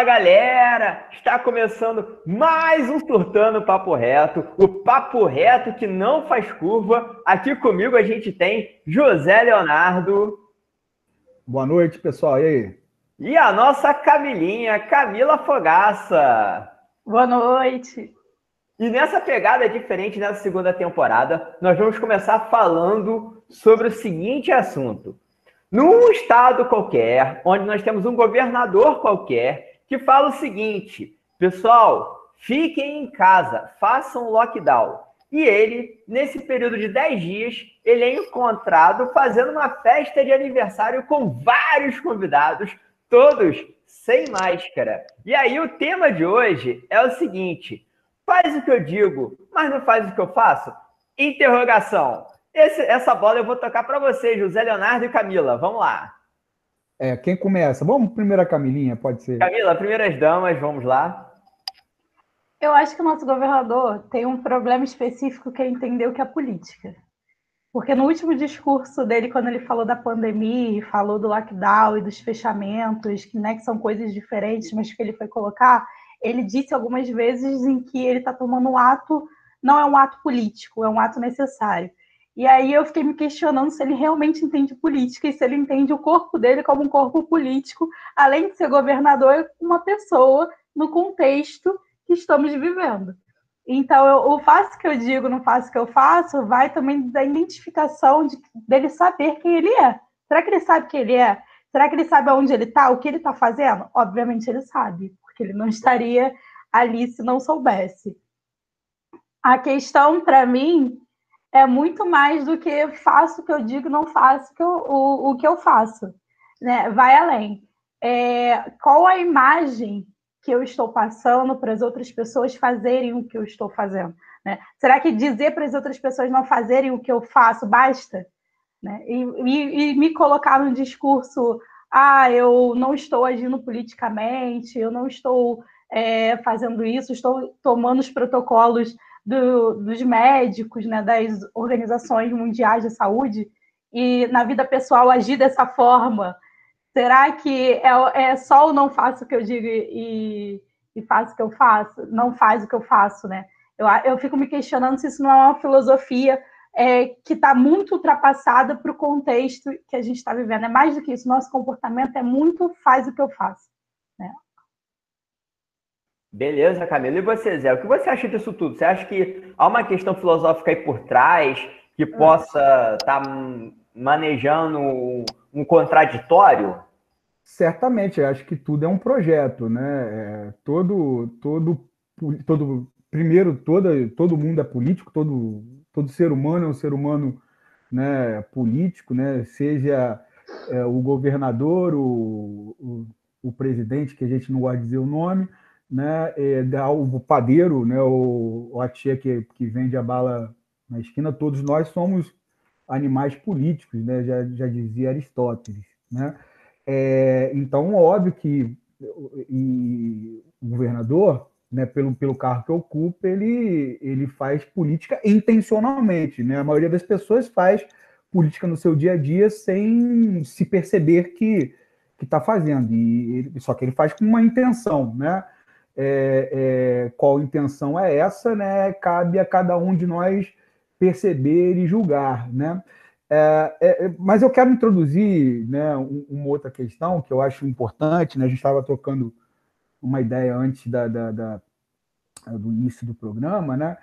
Fala galera! Está começando mais um Surtando Papo Reto, o papo reto que não faz curva. Aqui comigo a gente tem José Leonardo. Boa noite, pessoal. E aí? E a nossa Camilinha, Camila Fogaça. Boa noite. E nessa pegada diferente nessa segunda temporada, nós vamos começar falando sobre o seguinte assunto. Num estado qualquer, onde nós temos um governador qualquer, que fala o seguinte: pessoal, fiquem em casa, façam lockdown. E ele, nesse período de 10 dias, ele é encontrado fazendo uma festa de aniversário com vários convidados, todos sem máscara. E aí o tema de hoje é o seguinte: faz o que eu digo, mas não faz o que eu faço? Interrogação. Esse, essa bola eu vou tocar para vocês, José Leonardo e Camila. Vamos lá. É, quem começa? Vamos primeiro a Camilinha, pode ser. Camila, primeiras damas, vamos lá. Eu acho que o nosso governador tem um problema específico que é entender o que é política. Porque no último discurso dele, quando ele falou da pandemia, falou do lockdown e dos fechamentos, que, né, que são coisas diferentes, mas que ele foi colocar, ele disse algumas vezes em que ele está tomando um ato, não é um ato político, é um ato necessário. E aí eu fiquei me questionando se ele realmente entende política e se ele entende o corpo dele como um corpo político, além de ser governador, uma pessoa no contexto que estamos vivendo. Então, eu, o faço que eu digo, não faço que eu faço, vai também da identificação de, dele saber quem ele é. Será que ele sabe quem ele é? Será que ele sabe aonde ele está, o que ele está fazendo? Obviamente ele sabe, porque ele não estaria ali se não soubesse. A questão, para mim, é muito mais do que faço o que eu digo, não faço que eu, o, o que eu faço. Né? Vai além. É, qual a imagem que eu estou passando para as outras pessoas fazerem o que eu estou fazendo? Né? Será que dizer para as outras pessoas não fazerem o que eu faço basta? Né? E, e, e me colocar no discurso, ah, eu não estou agindo politicamente, eu não estou é, fazendo isso, estou tomando os protocolos do, dos médicos, né, das organizações mundiais de saúde, e na vida pessoal agir dessa forma? Será que é, é só o não faço o que eu digo e, e faço o que eu faço? Não faz o que eu faço, né? Eu, eu fico me questionando se isso não é uma filosofia é, que está muito ultrapassada para o contexto que a gente está vivendo. É mais do que isso, nosso comportamento é muito faz o que eu faço. Beleza, Camila. E você, Zé? O que você acha disso tudo? Você acha que há uma questão filosófica aí por trás que hum. possa estar tá manejando um contraditório? Certamente, eu acho que tudo é um projeto, né? É, todo, todo, todo, primeiro, toda, todo mundo é político, todo, todo ser humano é um ser humano né, político, né? Seja é, o governador, o, o, o presidente, que a gente não gosta de dizer o nome, né, é, o padeiro, né, o, a tia que, que vende a bala na esquina, todos nós somos animais políticos, né, já, já dizia Aristóteles. Né? É, então, óbvio que e, o governador, né, pelo, pelo cargo que ocupa, ele, ele faz política intencionalmente. Né? A maioria das pessoas faz política no seu dia a dia sem se perceber que está fazendo. E ele, só que ele faz com uma intenção, né? É, é, qual intenção é essa, né? Cabe a cada um de nós perceber e julgar, né? É, é, é mas eu quero introduzir né, uma outra questão que eu acho importante, né? A gente estava trocando uma ideia antes da, da, da, do início do programa, né?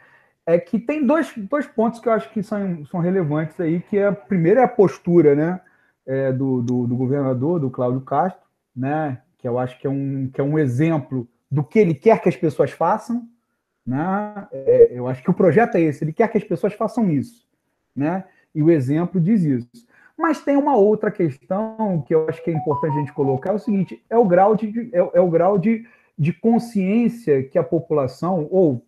É que tem dois, dois pontos que eu acho que são, são relevantes aí, que é primeiro é a postura, né? Do, do, do governador, do Cláudio Castro, né? Que eu acho que é um, que é um exemplo do que ele quer que as pessoas façam. Né? É, eu acho que o projeto é esse, ele quer que as pessoas façam isso. Né? E o exemplo diz isso. Mas tem uma outra questão que eu acho que é importante a gente colocar, é o seguinte, é o grau de, é, é o grau de, de consciência que a população, ou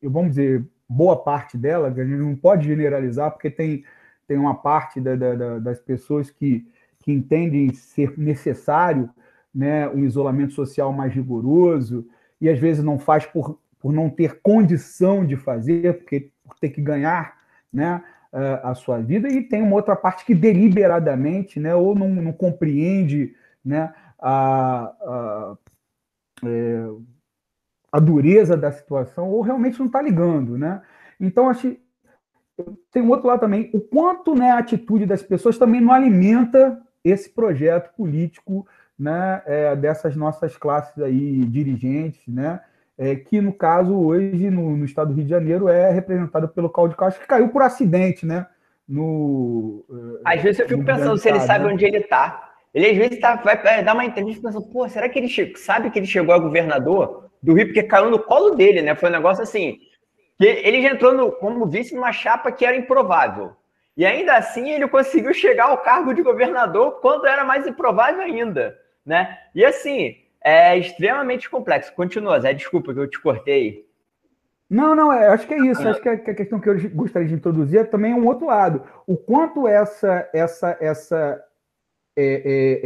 vamos dizer, boa parte dela, a gente não pode generalizar, porque tem, tem uma parte da, da, das pessoas que, que entendem ser necessário né, um isolamento social mais rigoroso, e às vezes não faz por, por não ter condição de fazer, porque por ter que ganhar né, a sua vida, e tem uma outra parte que deliberadamente, né, ou não, não compreende né, a, a, é, a dureza da situação ou realmente não está ligando, né? Então, acho tem um outro lado também, o quanto né, a atitude das pessoas também não alimenta esse projeto político né, é, dessas nossas classes aí dirigentes, né? É, que no caso hoje no, no, estado do Rio de Janeiro é representado pelo Cláudio Castro, que caiu por acidente, né? No, é, às vezes eu fico pensando se ele sabe né? onde ele está. Ele às vezes tá, vai dar uma entrevista pensando, pô, será que ele sabe que ele chegou a governador do Rio? Porque caiu no colo dele, né? Foi um negócio assim. Que ele já entrou no, como vice numa chapa que era improvável. E ainda assim ele conseguiu chegar ao cargo de governador quando era mais improvável ainda, né? E assim, é extremamente complexo. Continua, Zé, desculpa que eu te cortei. Não, não, é, acho que é isso. Acho que a, que a, questão que eu gostaria de introduzir é também um outro lado. O quanto essa, essa, essa é, é,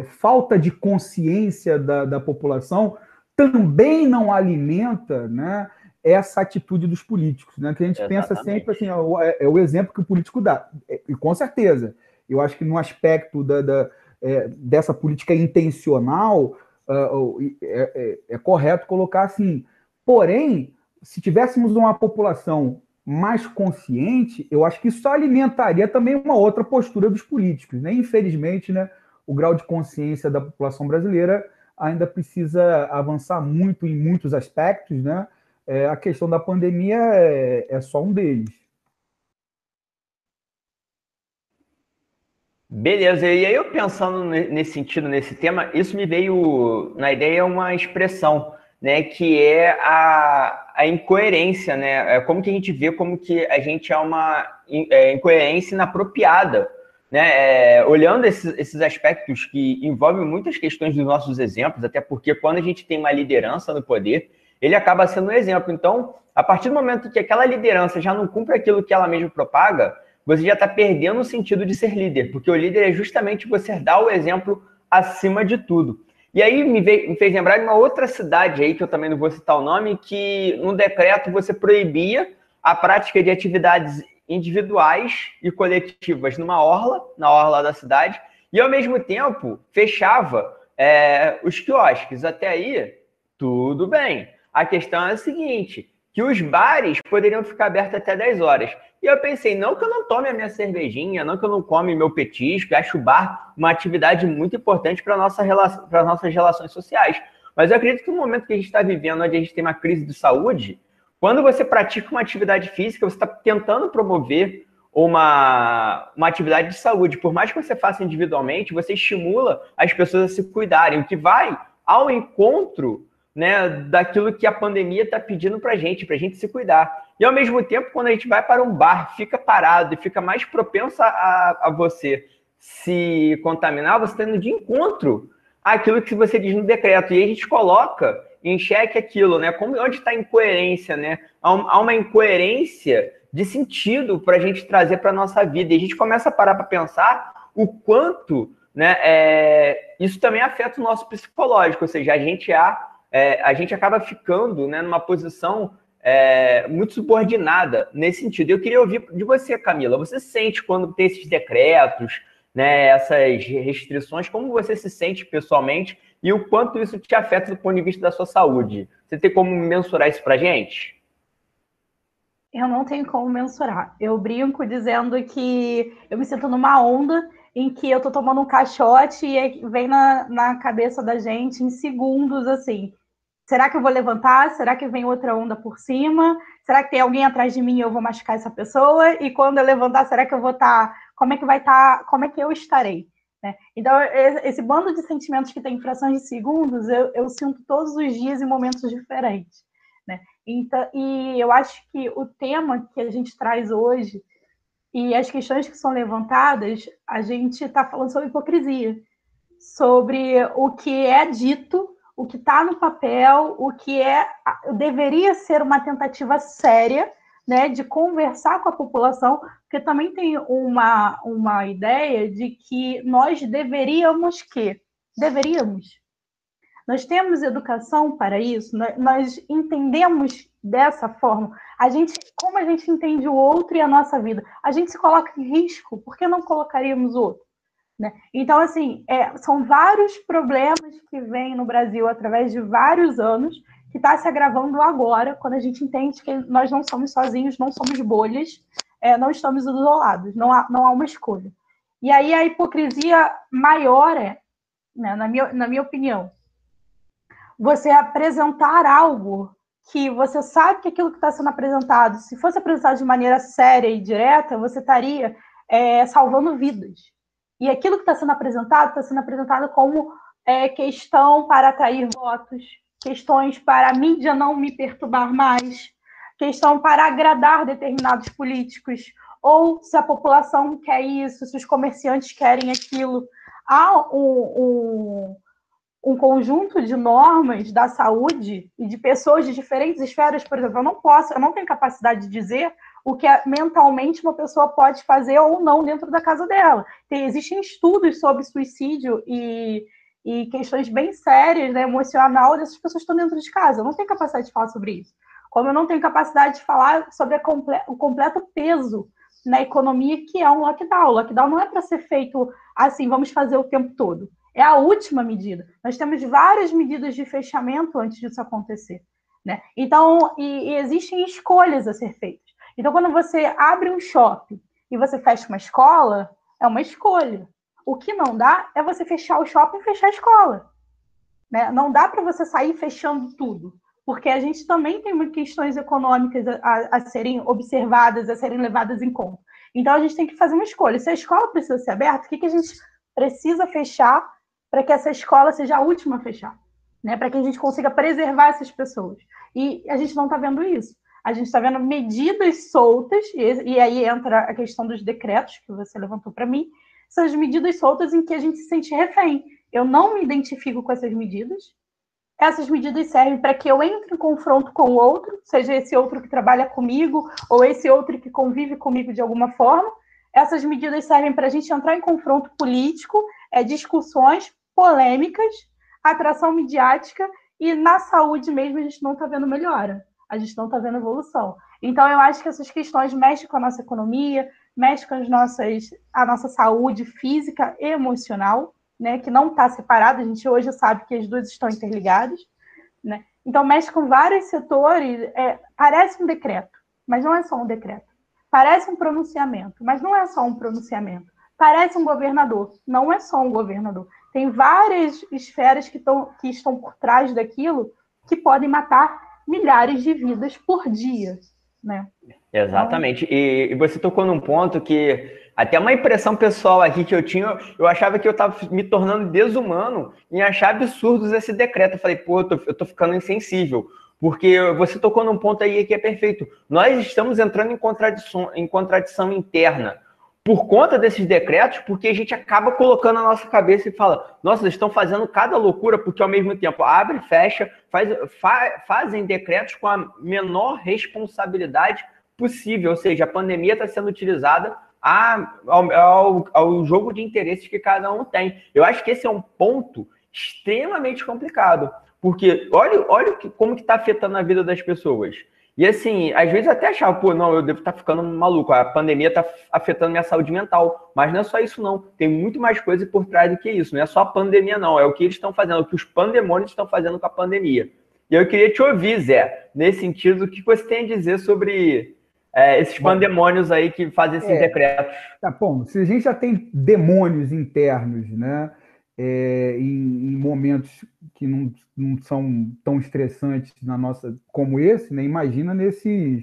é, falta de consciência da, da população também não alimenta né, essa atitude dos políticos, né? Que a gente Exatamente. pensa sempre assim, é, é, o exemplo que o político dá. É, e com certeza, eu acho que no aspecto da, da é, dessa política intencional, uh, é, é, correto colocar assim. Porém, se tivéssemos uma população mais consciente, eu acho que isso alimentaria também uma outra postura dos políticos. Né? Infelizmente, né, o grau de consciência da população brasileira ainda precisa avançar muito em muitos aspectos, né? É, a questão da pandemia é, é só um deles. Beleza, e aí eu pensando nesse sentido, nesse tema, isso me veio na ideia uma expressão, né, que é a, a incoerência, né, é como que a gente vê como que a gente é uma é, incoerência inapropriada, né, é, olhando esses, esses aspectos que envolvem muitas questões dos nossos exemplos, até porque quando a gente tem uma liderança no poder, ele acaba sendo um exemplo. Então, a partir do momento que aquela liderança já não cumpre aquilo que ela mesma propaga, você já está perdendo o sentido de ser líder, porque o líder é justamente você dar o exemplo acima de tudo. E aí me, veio, me fez lembrar de uma outra cidade aí, que eu também não vou citar o nome, que no decreto você proibia a prática de atividades individuais e coletivas numa orla, na orla da cidade, e ao mesmo tempo fechava é, os quiosques. Até aí, tudo bem. A questão é a seguinte: que os bares poderiam ficar abertos até 10 horas. E eu pensei, não que eu não tome a minha cervejinha, não que eu não come meu petisco, acho o bar uma atividade muito importante para nossa relação, as nossas relações sociais. Mas eu acredito que no momento que a gente está vivendo, onde a gente tem uma crise de saúde, quando você pratica uma atividade física, você está tentando promover uma, uma atividade de saúde. Por mais que você faça individualmente, você estimula as pessoas a se cuidarem, o que vai ao encontro né, daquilo que a pandemia está pedindo para a gente, para a gente se cuidar. E ao mesmo tempo, quando a gente vai para um bar, fica parado e fica mais propenso a, a você se contaminar, você está indo de encontro àquilo que você diz no decreto. E a gente coloca em xeque aquilo, né? Como, onde está a incoerência, né? Há, uma incoerência de sentido para a gente trazer para a nossa vida. E a gente começa a parar para pensar o quanto né, é, isso também afeta o nosso psicológico, ou seja, a gente há é, a gente acaba ficando né, numa posição é, muito subordinada nesse sentido. Eu queria ouvir de você, Camila. Você sente quando tem esses decretos, né, essas restrições, como você se sente pessoalmente e o quanto isso te afeta do ponto de vista da sua saúde? Você tem como mensurar isso para gente? Eu não tenho como mensurar. Eu brinco dizendo que eu me sinto numa onda em que eu tô tomando um caixote e vem na, na cabeça da gente em segundos, assim. Será que eu vou levantar? Será que vem outra onda por cima? Será que tem alguém atrás de mim e eu vou machucar essa pessoa? E quando eu levantar, será que eu vou estar? Tá... Como é que vai estar? Tá... Como é que eu estarei? Né? Então, esse bando de sentimentos que tem em frações de segundos, eu, eu sinto todos os dias em momentos diferentes. Né? Então, e eu acho que o tema que a gente traz hoje e as questões que são levantadas, a gente está falando sobre hipocrisia, sobre o que é dito o que está no papel, o que é deveria ser uma tentativa séria né, de conversar com a população, porque também tem uma, uma ideia de que nós deveríamos que deveríamos. Nós temos educação para isso, nós entendemos dessa forma. A gente, como a gente entende o outro e a nossa vida, a gente se coloca em risco, por que não colocaríamos o outro? Né? Então, assim, é, são vários problemas que vêm no Brasil através de vários anos, que está se agravando agora, quando a gente entende que nós não somos sozinhos, não somos bolhas, é, não estamos isolados, não há, não há uma escolha. E aí a hipocrisia maior é, né, na, minha, na minha opinião, você apresentar algo que você sabe que aquilo que está sendo apresentado, se fosse apresentado de maneira séria e direta, você estaria é, salvando vidas. E aquilo que está sendo apresentado está sendo apresentado como é, questão para atrair votos, questões para a mídia não me perturbar mais, questão para agradar determinados políticos, ou se a população quer isso, se os comerciantes querem aquilo. Há um, um, um conjunto de normas da saúde e de pessoas de diferentes esferas, por exemplo, eu não posso, eu não tenho capacidade de dizer o que é, mentalmente uma pessoa pode fazer ou não dentro da casa dela. Tem, existem estudos sobre suicídio e, e questões bem sérias, né, emocional, dessas pessoas que estão dentro de casa. Eu não tenho capacidade de falar sobre isso. Como eu não tenho capacidade de falar sobre comple o completo peso na economia que é um lockdown. O lockdown não é para ser feito assim, vamos fazer o tempo todo. É a última medida. Nós temos várias medidas de fechamento antes disso acontecer. Né? Então, e, e existem escolhas a ser feitas. Então, quando você abre um shopping e você fecha uma escola, é uma escolha. O que não dá é você fechar o shopping e fechar a escola. Né? Não dá para você sair fechando tudo, porque a gente também tem questões econômicas a, a, serem observadas, a serem levadas em conta. Então, a gente tem que fazer uma escolha. Se a escola precisa ser aberta, o que, que a gente precisa fechar para que essa escola seja a última a fechar? Né? Para que a gente consiga preservar essas pessoas. E a gente não está vendo isso a gente está vendo medidas soltas, e, e, aí entra a questão dos decretos que você levantou para mim, são as medidas soltas em que a gente se sente refém. Eu não me identifico com essas medidas. Essas medidas servem para que eu entre em confronto com o outro, seja esse outro que trabalha comigo ou esse outro que convive comigo de alguma forma. Essas medidas servem para a gente entrar em confronto político, é, discussões polêmicas, atração midiática e na saúde mesmo a gente não está vendo melhora a gente não está vendo evolução. Então, eu acho que essas questões mexem com a nossa economia, mexem com as nossas, a nossa saúde física e emocional, né, que não está separada, a gente hoje sabe que as duas estão interligadas. Né? Então, mexe com vários setores, é, parece um decreto, mas não é só um decreto. Parece um pronunciamento, mas não é só um pronunciamento. Parece um governador, não é só um governador. Tem várias esferas que, tão, que estão por trás daquilo que podem matar milhares de vidas por dia, né? Exatamente. Então... E, você tocou num ponto que até uma impressão pessoal aqui que eu tinha, eu achava que eu estava me tornando desumano em achar absurdos esse decreto. Eu falei, pô, eu tô, eu tô ficando insensível. Porque você tocou num ponto aí que é perfeito. Nós estamos entrando em contradição, em contradição interna por conta desses decretos, porque a gente acaba colocando a nossa cabeça e fala, nossa, eles estão fazendo cada loucura, porque ao mesmo tempo abre, fecha, faz, fa, fazem decretos com a menor responsabilidade possível, ou seja, a pandemia está sendo utilizada a, ao, ao, ao, jogo de interesses que cada um tem. Eu acho que esse é um ponto extremamente complicado, porque olha, olha como que está afetando a vida das pessoas. E assim, às vezes até achava, pô, não, eu devo estar tá ficando maluco, a pandemia está afetando minha saúde mental. Mas não é só isso, não. Tem muito mais coisa por trás do que isso. Não é só a pandemia, não. É o que eles estão fazendo, é o que os pandemônios estão fazendo com a pandemia. E eu queria te ouvir, Zé, nesse sentido, o que você tem a dizer sobre é, esses pandemônios aí que fazem esses é, decretos? Tá bom, se a gente já tem demônios internos, né? É, em, em, momentos que não, não, são tão estressantes na nossa como esse, né? Imagina nesses,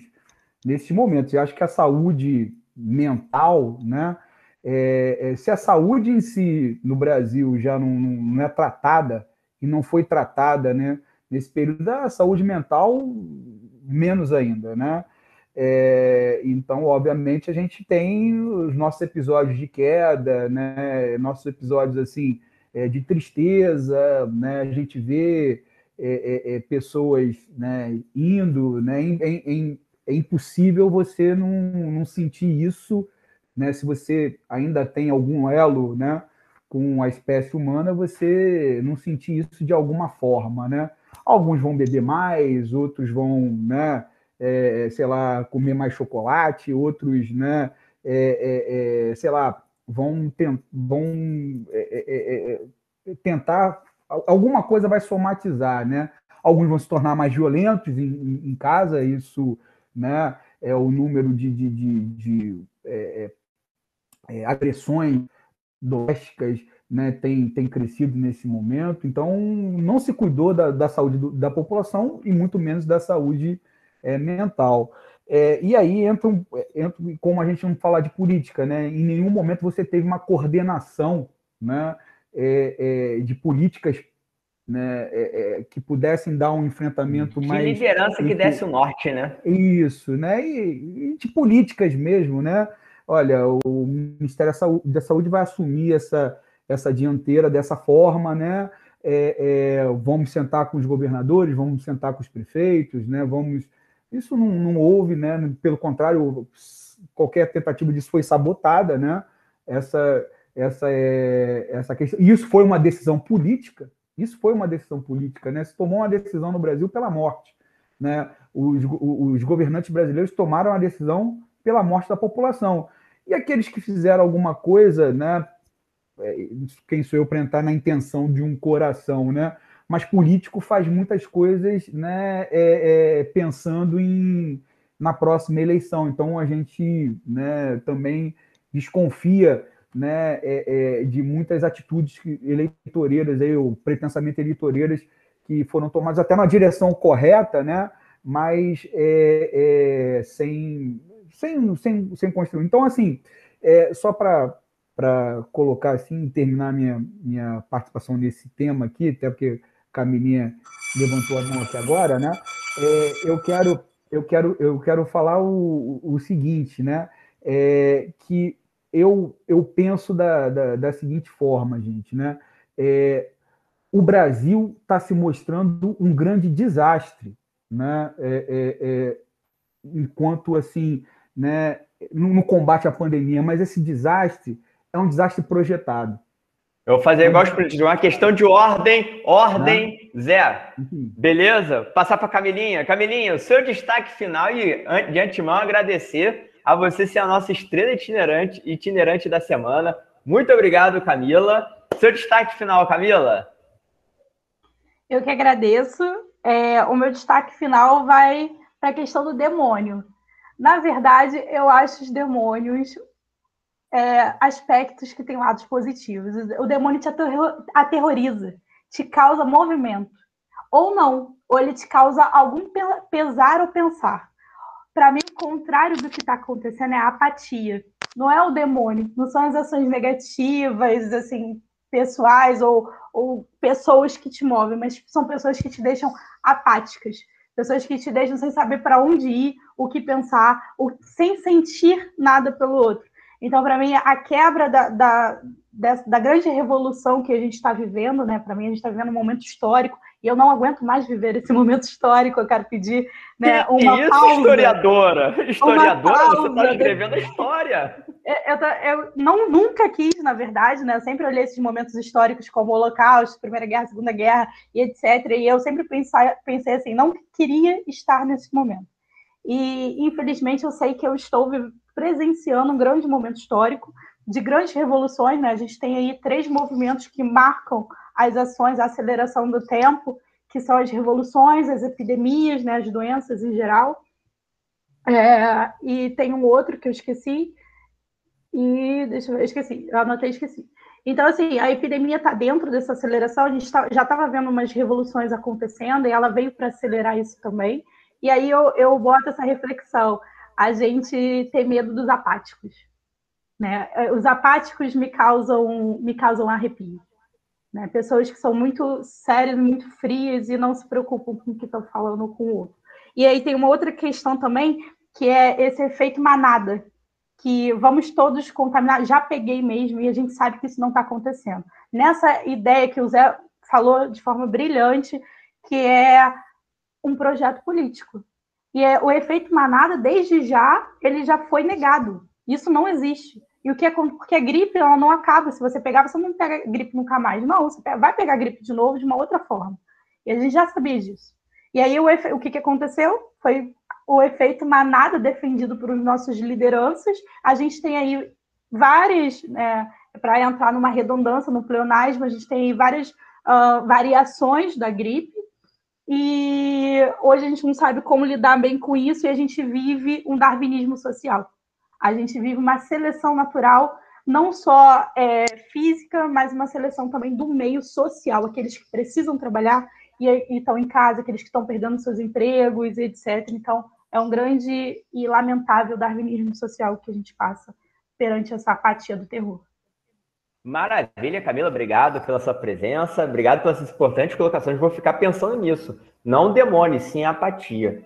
nesses momentos. Eu acho que a saúde mental, né? É, é, se a saúde em si no Brasil já não, não, é tratada e não foi tratada, né? Nesse período da saúde mental menos ainda, né? É, então, obviamente, a gente tem os nossos episódios de queda, né? Nossos episódios assim é, de tristeza, né? a gente vê é, é, é pessoas né, indo, né? é impossível você não, não sentir isso, né? se você ainda tem algum elo né, com a espécie humana, você não sentir isso de alguma forma. Né? Alguns vão beber mais, outros vão, né, é, sei lá, comer mais chocolate, outros, né, é, é, sei lá, vão, vão é, é, é, tentar alguma coisa vai somatizar, né? Alguns vão se tornar mais violentos em, em casa, isso, né? É o número de, de, de, de é, é, agressões domésticas né, tem, tem crescido nesse momento. Então, não se cuidou da, da saúde do, da população e muito menos da saúde é, mental. É, e aí entra, entra, como a gente não falar de política, né? Em nenhum momento você teve uma coordenação, né? É, é de políticas né, é, é, que pudessem dar um enfrentamento de mais. De liderança que desse o norte, né? Isso, né? E, e, de políticas mesmo, né? Olha, o Ministério da Saúde, da Saúde vai assumir essa, essa dianteira dessa forma, né? É, é, vamos sentar com os governadores, vamos sentar com os prefeitos, né? Vamos isso não, não houve, né? Pelo contrário, qualquer tentativa disso foi sabotada, né? Essa, essa, é, essa questão. E isso foi uma decisão política. Isso foi uma decisão política, né? Se tomou uma decisão no Brasil pela morte, né? Os, os governantes brasileiros tomaram a decisão pela morte da população. E aqueles que fizeram alguma coisa, né? É, quem sou eu para entrar na intenção de um coração, né? Mas político faz muitas coisas né, é, é, pensando em, na próxima eleição. Então a gente né, também desconfia né, é, é de muitas atitudes eleitoreiras, aí, ou pretensamente eleitoreiras, que foram tomadas até na direção correta, né, mas é, é, sem, sem, sem, sem construir. Então, assim, só para para colocar assim, terminar minha, minha participação nesse tema aqui, até porque Camilinha levantou a mão aqui agora, né? É, eu quero eu quero eu quero falar o, o seguinte, né? É, que eu, eu penso da, da, da seguinte forma, gente, né? É, o Brasil está se mostrando um grande desastre, né? É, é, é, enquanto assim, né? No, no combate à pandemia, mas esse desastre é um desastre projetado. Eu vou fazer igual os políticos, uma questão de ordem, ordem, né? Zé. Uhum. Beleza? Passar para Camilinha. Camilinha, o seu destaque final e de antemão agradecer a você ser a nossa estrela itinerante, itinerante da semana. Muito obrigado, Camila. Seu destaque final, Camila. Eu que agradeço. É, o meu destaque final vai para a questão do demônio. Na verdade, eu acho os demônios é, aspectos que têm lados positivos. O demônio te aterroriza, te causa movimento. Ou não, ou ele te causa algum pesar ou pensar. Para mim, o contrário do que está acontecendo é a apatia. Não é o demônio, não são as ações negativas, assim, pessoais ou, ou pessoas que te movem, mas são pessoas que te deixam apáticas, pessoas que te deixam sem saber para onde ir, o que pensar, o, sem sentir nada pelo outro. Então, para mim, a quebra da, da, da, grande revolução que a gente está vivendo, né? Para mim, a gente está vivendo um momento histórico e eu não aguento mais viver esse momento histórico. Eu quero pedir né, uma isso, pausa. historiadora? Historiadora, você está escrevendo a história. Eu, eu, eu, não nunca quis, na verdade, né? Eu sempre olhei esses momentos históricos como Holocausto, Primeira Guerra, Segunda Guerra e etc. E eu sempre pensei, pensei assim, não queria estar nesse momento. E infelizmente eu sei que eu estou presenciando um grande momento histórico de grandes revoluções, né? A gente tem aí três movimentos que marcam as ações, a aceleração do tempo, que são as revoluções, as epidemias, né? As doenças em geral. É, e tem um outro que eu esqueci. E deixa eu ver, esqueci, anotei esqueci. Então, assim, a epidemia está dentro dessa aceleração, a gente tá, já estava vendo umas revoluções acontecendo e ela veio para acelerar isso também. E aí eu, eu boto essa reflexão a gente tem medo dos apáticos. Né? É, os apáticos me causam, me causam arrepio. Né? Pessoas que são muito sérias, muito frias e não se preocupam com o que estão falando com o outro. E aí tem uma outra questão também, que é esse efeito manada, que vamos todos contaminar. Já peguei mesmo e a gente sabe que isso não está acontecendo. Nessa ideia que o Zé falou de forma brilhante, que é um projeto político. E é, o efeito manada, desde já, ele já foi negado. Isso não existe. E o que é porque a gripe ela não acaba. Se você pegar, você não pega gripe nunca mais. Não, você vai pegar gripe de novo de uma outra forma. E a gente já sabia disso. E aí o, efe... o que, que aconteceu? Foi o efeito manada defendido por nossos lideranças. A gente tem aí várias, né, para entrar numa redundância no pleonasmo, a gente tem várias uh, variações da gripe, e hoje a gente não sabe como lidar bem com isso, e a gente vive um darwinismo social. A gente vive uma seleção natural, não só é, física, mas uma seleção também do meio social, aqueles que precisam trabalhar e, e estão em casa, aqueles que estão perdendo seus empregos, etc. Então, é um grande e lamentável darwinismo social que a gente passa perante essa apatia do terror. Maravilha, Camila, obrigado pela sua presença, obrigado pelas importantes colocações. Vou ficar pensando nisso. Não demone, sim apatia.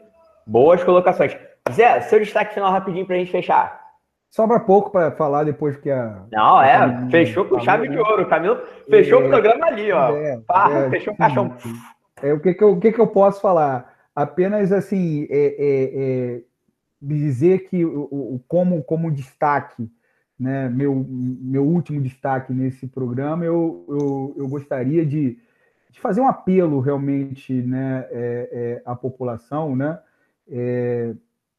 Boas colocações. Zé, seu destaque final rapidinho para a gente fechar. Sobra pouco para falar depois que a. Não, é, fechou com chave de ouro. Camilo fechou é, o programa ali, ó. É, Pá, é, fechou o caixão. É, o que, que, eu, o que, que eu posso falar? Apenas assim, é, é, é dizer que o, o, como, como destaque né, meu, meu último destaque nesse programa, eu, eu, eu gostaria de, de fazer um apelo realmente né, é, é, à população, né, é,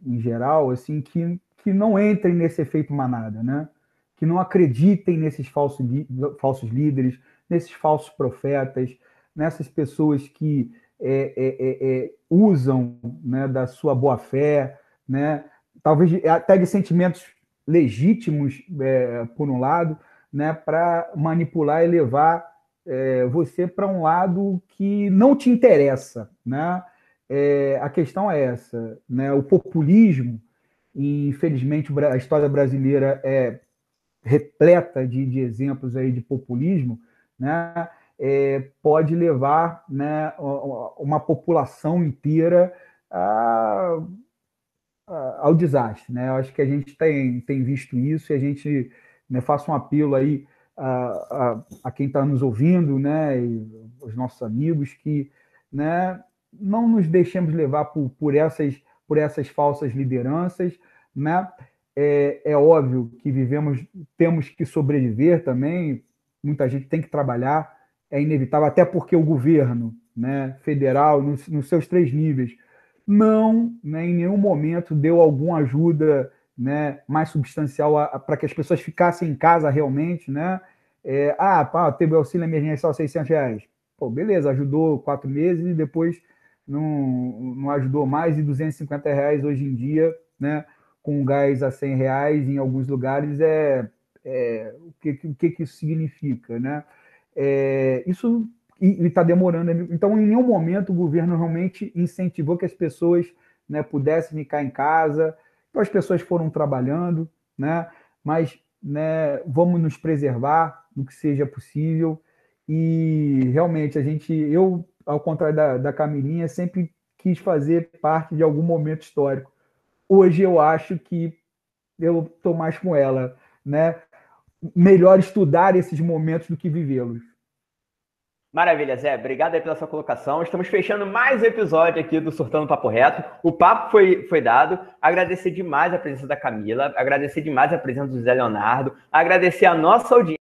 em geral, assim, que, que não entrem nesse efeito manada, né, que não acreditem nesses falsos, falsos líderes, nesses falsos profetas, nessas pessoas que é, é, é, usam né, da sua boa fé, né, talvez até de sentimentos legítimos, é, por um lado, né, para manipular e levar é, você para um lado que não te interessa. Né? É, a questão é essa: né? o populismo, infelizmente a história brasileira é repleta de, de exemplos aí de populismo, né? É, pode levar né, uma população inteira a ao desastre. Né? Eu acho que a gente tem, tem visto isso e a gente né, faça um apelo aí a, a, a quem está nos ouvindo, né, e os nossos amigos, que né, não nos deixemos levar por, por, essas, por essas falsas lideranças. Né? É, é óbvio que vivemos, temos que sobreviver também, muita gente tem que trabalhar, é inevitável, até porque o governo né, federal, nos, nos seus três níveis, não, né, em nenhum momento deu alguma ajuda né, mais substancial para que as pessoas ficassem em casa realmente, né? É, ah, pá, teve auxílio emergencial 600 reais. Pô, beleza, ajudou quatro meses e depois não, não ajudou mais e 250 reais hoje em dia, né? Com gás a 100 reais em alguns lugares é, é o que, o que, isso significa, né? É, isso e está demorando. Então, em nenhum momento o governo realmente incentivou que as pessoas né, pudessem ficar em casa. Então, as pessoas foram trabalhando, né, mas né, vamos nos preservar no que seja possível. E realmente, a gente, eu, ao contrário da, da Camilinha, sempre quis fazer parte de algum momento histórico. Hoje eu acho que eu estou mais com ela, né? Melhor estudar esses momentos do que vivê-los. Maravilha, Zé. Obrigado aí pela sua colocação. Estamos fechando mais um episódio aqui do Surtando Papo Reto. O papo foi, foi dado. Agradecer demais a presença da Camila, agradecer demais a presença do Zé Leonardo, agradecer a nossa audiência.